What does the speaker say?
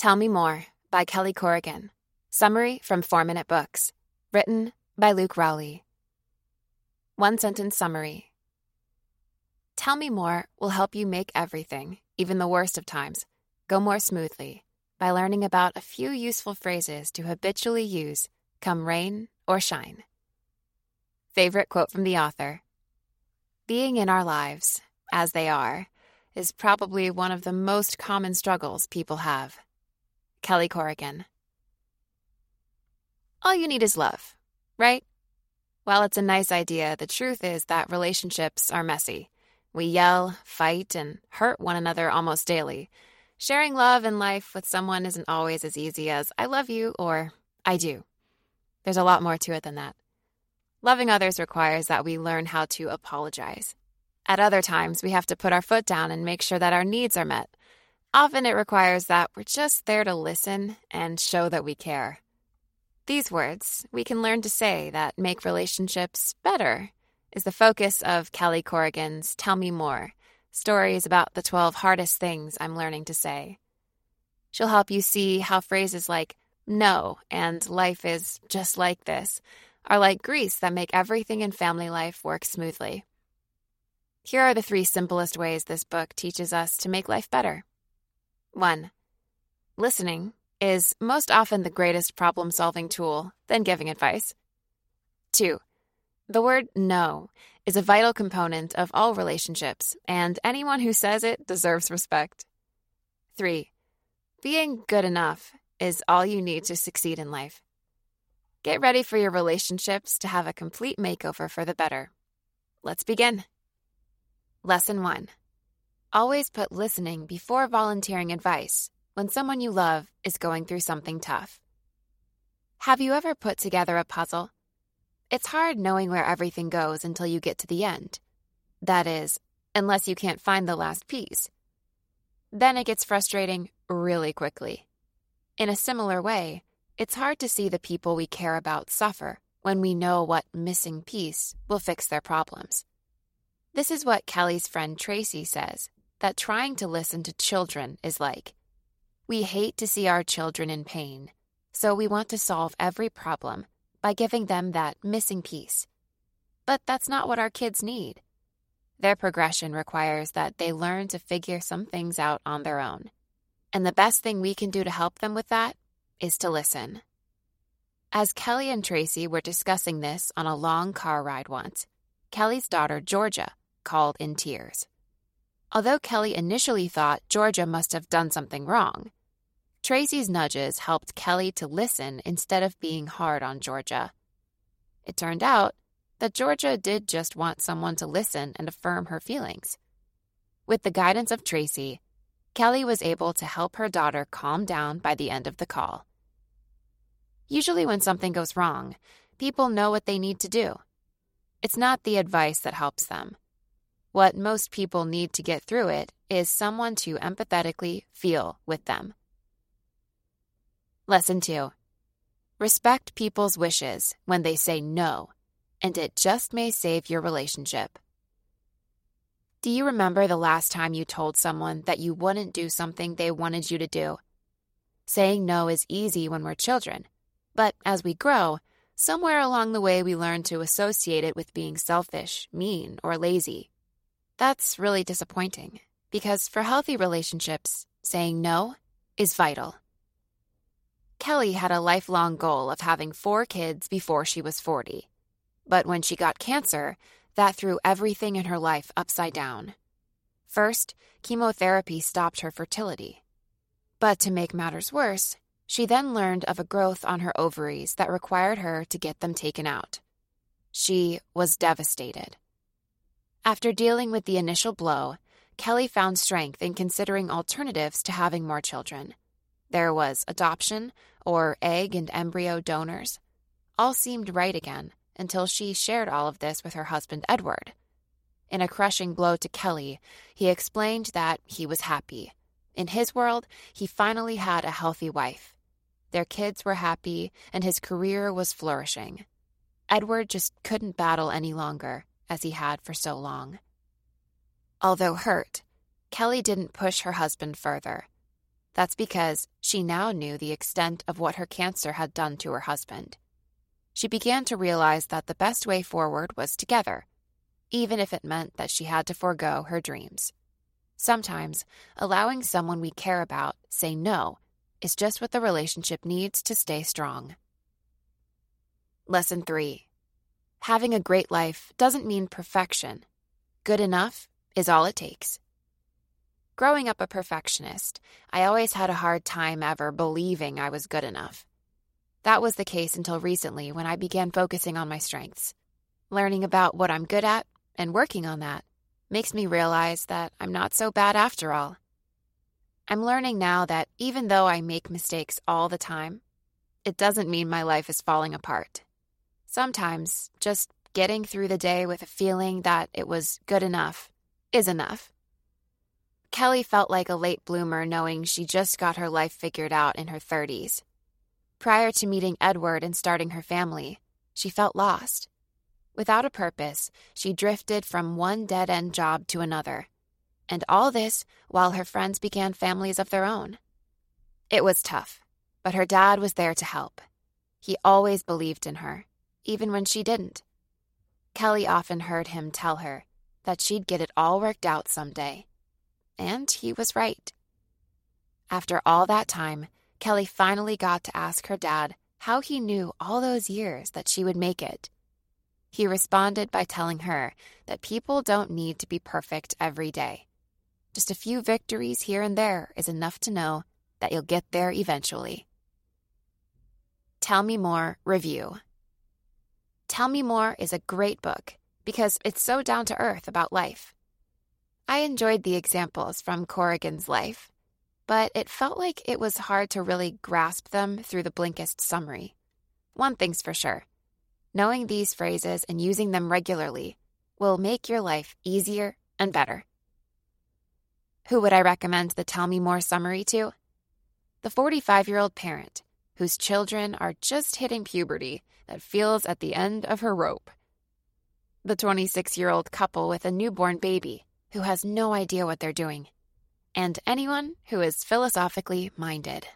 Tell Me More by Kelly Corrigan. Summary from 4 Minute Books. Written by Luke Rowley. One sentence summary Tell Me More will help you make everything, even the worst of times, go more smoothly by learning about a few useful phrases to habitually use, come rain or shine. Favorite quote from the author Being in our lives, as they are, is probably one of the most common struggles people have. Kelly Corrigan. All you need is love, right? While it's a nice idea, the truth is that relationships are messy. We yell, fight, and hurt one another almost daily. Sharing love and life with someone isn't always as easy as I love you or I do. There's a lot more to it than that. Loving others requires that we learn how to apologize. At other times, we have to put our foot down and make sure that our needs are met. Often it requires that we're just there to listen and show that we care. These words we can learn to say that make relationships better is the focus of Kelly Corrigan's Tell Me More stories about the 12 hardest things I'm learning to say. She'll help you see how phrases like no and life is just like this are like grease that make everything in family life work smoothly. Here are the three simplest ways this book teaches us to make life better. 1. Listening is most often the greatest problem solving tool, than giving advice. 2. The word no is a vital component of all relationships, and anyone who says it deserves respect. 3. Being good enough is all you need to succeed in life. Get ready for your relationships to have a complete makeover for the better. Let's begin. Lesson 1 Always put listening before volunteering advice when someone you love is going through something tough. Have you ever put together a puzzle? It's hard knowing where everything goes until you get to the end. That is, unless you can't find the last piece. Then it gets frustrating really quickly. In a similar way, it's hard to see the people we care about suffer when we know what missing piece will fix their problems. This is what Kelly's friend Tracy says that trying to listen to children is like. We hate to see our children in pain, so we want to solve every problem by giving them that missing piece. But that's not what our kids need. Their progression requires that they learn to figure some things out on their own. And the best thing we can do to help them with that is to listen. As Kelly and Tracy were discussing this on a long car ride once, Kelly's daughter, Georgia, called in tears. Although Kelly initially thought Georgia must have done something wrong, Tracy's nudges helped Kelly to listen instead of being hard on Georgia. It turned out that Georgia did just want someone to listen and affirm her feelings. With the guidance of Tracy, Kelly was able to help her daughter calm down by the end of the call. Usually, when something goes wrong, people know what they need to do. It's not the advice that helps them, what most people need to get through it is someone to empathetically feel with them. Lesson 2 Respect people's wishes when they say no, and it just may save your relationship. Do you remember the last time you told someone that you wouldn't do something they wanted you to do? Saying no is easy when we're children, but as we grow, somewhere along the way we learn to associate it with being selfish, mean, or lazy. That's really disappointing because for healthy relationships, saying no is vital. Kelly had a lifelong goal of having four kids before she was 40. But when she got cancer, that threw everything in her life upside down. First, chemotherapy stopped her fertility. But to make matters worse, she then learned of a growth on her ovaries that required her to get them taken out. She was devastated. After dealing with the initial blow, Kelly found strength in considering alternatives to having more children. There was adoption or egg and embryo donors. All seemed right again until she shared all of this with her husband Edward. In a crushing blow to Kelly, he explained that he was happy. In his world, he finally had a healthy wife. Their kids were happy, and his career was flourishing. Edward just couldn't battle any longer as he had for so long. Although hurt, Kelly didn't push her husband further. That's because she now knew the extent of what her cancer had done to her husband. She began to realize that the best way forward was together, even if it meant that she had to forego her dreams. Sometimes, allowing someone we care about say no is just what the relationship needs to stay strong. Lesson 3 Having a great life doesn't mean perfection. Good enough is all it takes. Growing up a perfectionist, I always had a hard time ever believing I was good enough. That was the case until recently when I began focusing on my strengths. Learning about what I'm good at and working on that makes me realize that I'm not so bad after all. I'm learning now that even though I make mistakes all the time, it doesn't mean my life is falling apart. Sometimes just getting through the day with a feeling that it was good enough is enough. Kelly felt like a late bloomer knowing she just got her life figured out in her 30s. Prior to meeting Edward and starting her family, she felt lost. Without a purpose, she drifted from one dead end job to another. And all this while her friends began families of their own. It was tough, but her dad was there to help. He always believed in her, even when she didn't. Kelly often heard him tell her that she'd get it all worked out someday and he was right. After all that time, Kelly finally got to ask her dad how he knew all those years that she would make it. He responded by telling her that people don't need to be perfect every day. Just a few victories here and there is enough to know that you'll get there eventually. Tell Me More Review Tell Me More is a great book because it's so down to earth about life. I enjoyed the examples from Corrigan's life, but it felt like it was hard to really grasp them through the Blinkist summary. One thing's for sure knowing these phrases and using them regularly will make your life easier and better. Who would I recommend the Tell Me More summary to? The 45 year old parent whose children are just hitting puberty that feels at the end of her rope. The 26 year old couple with a newborn baby who has no idea what they're doing, and anyone who is philosophically minded.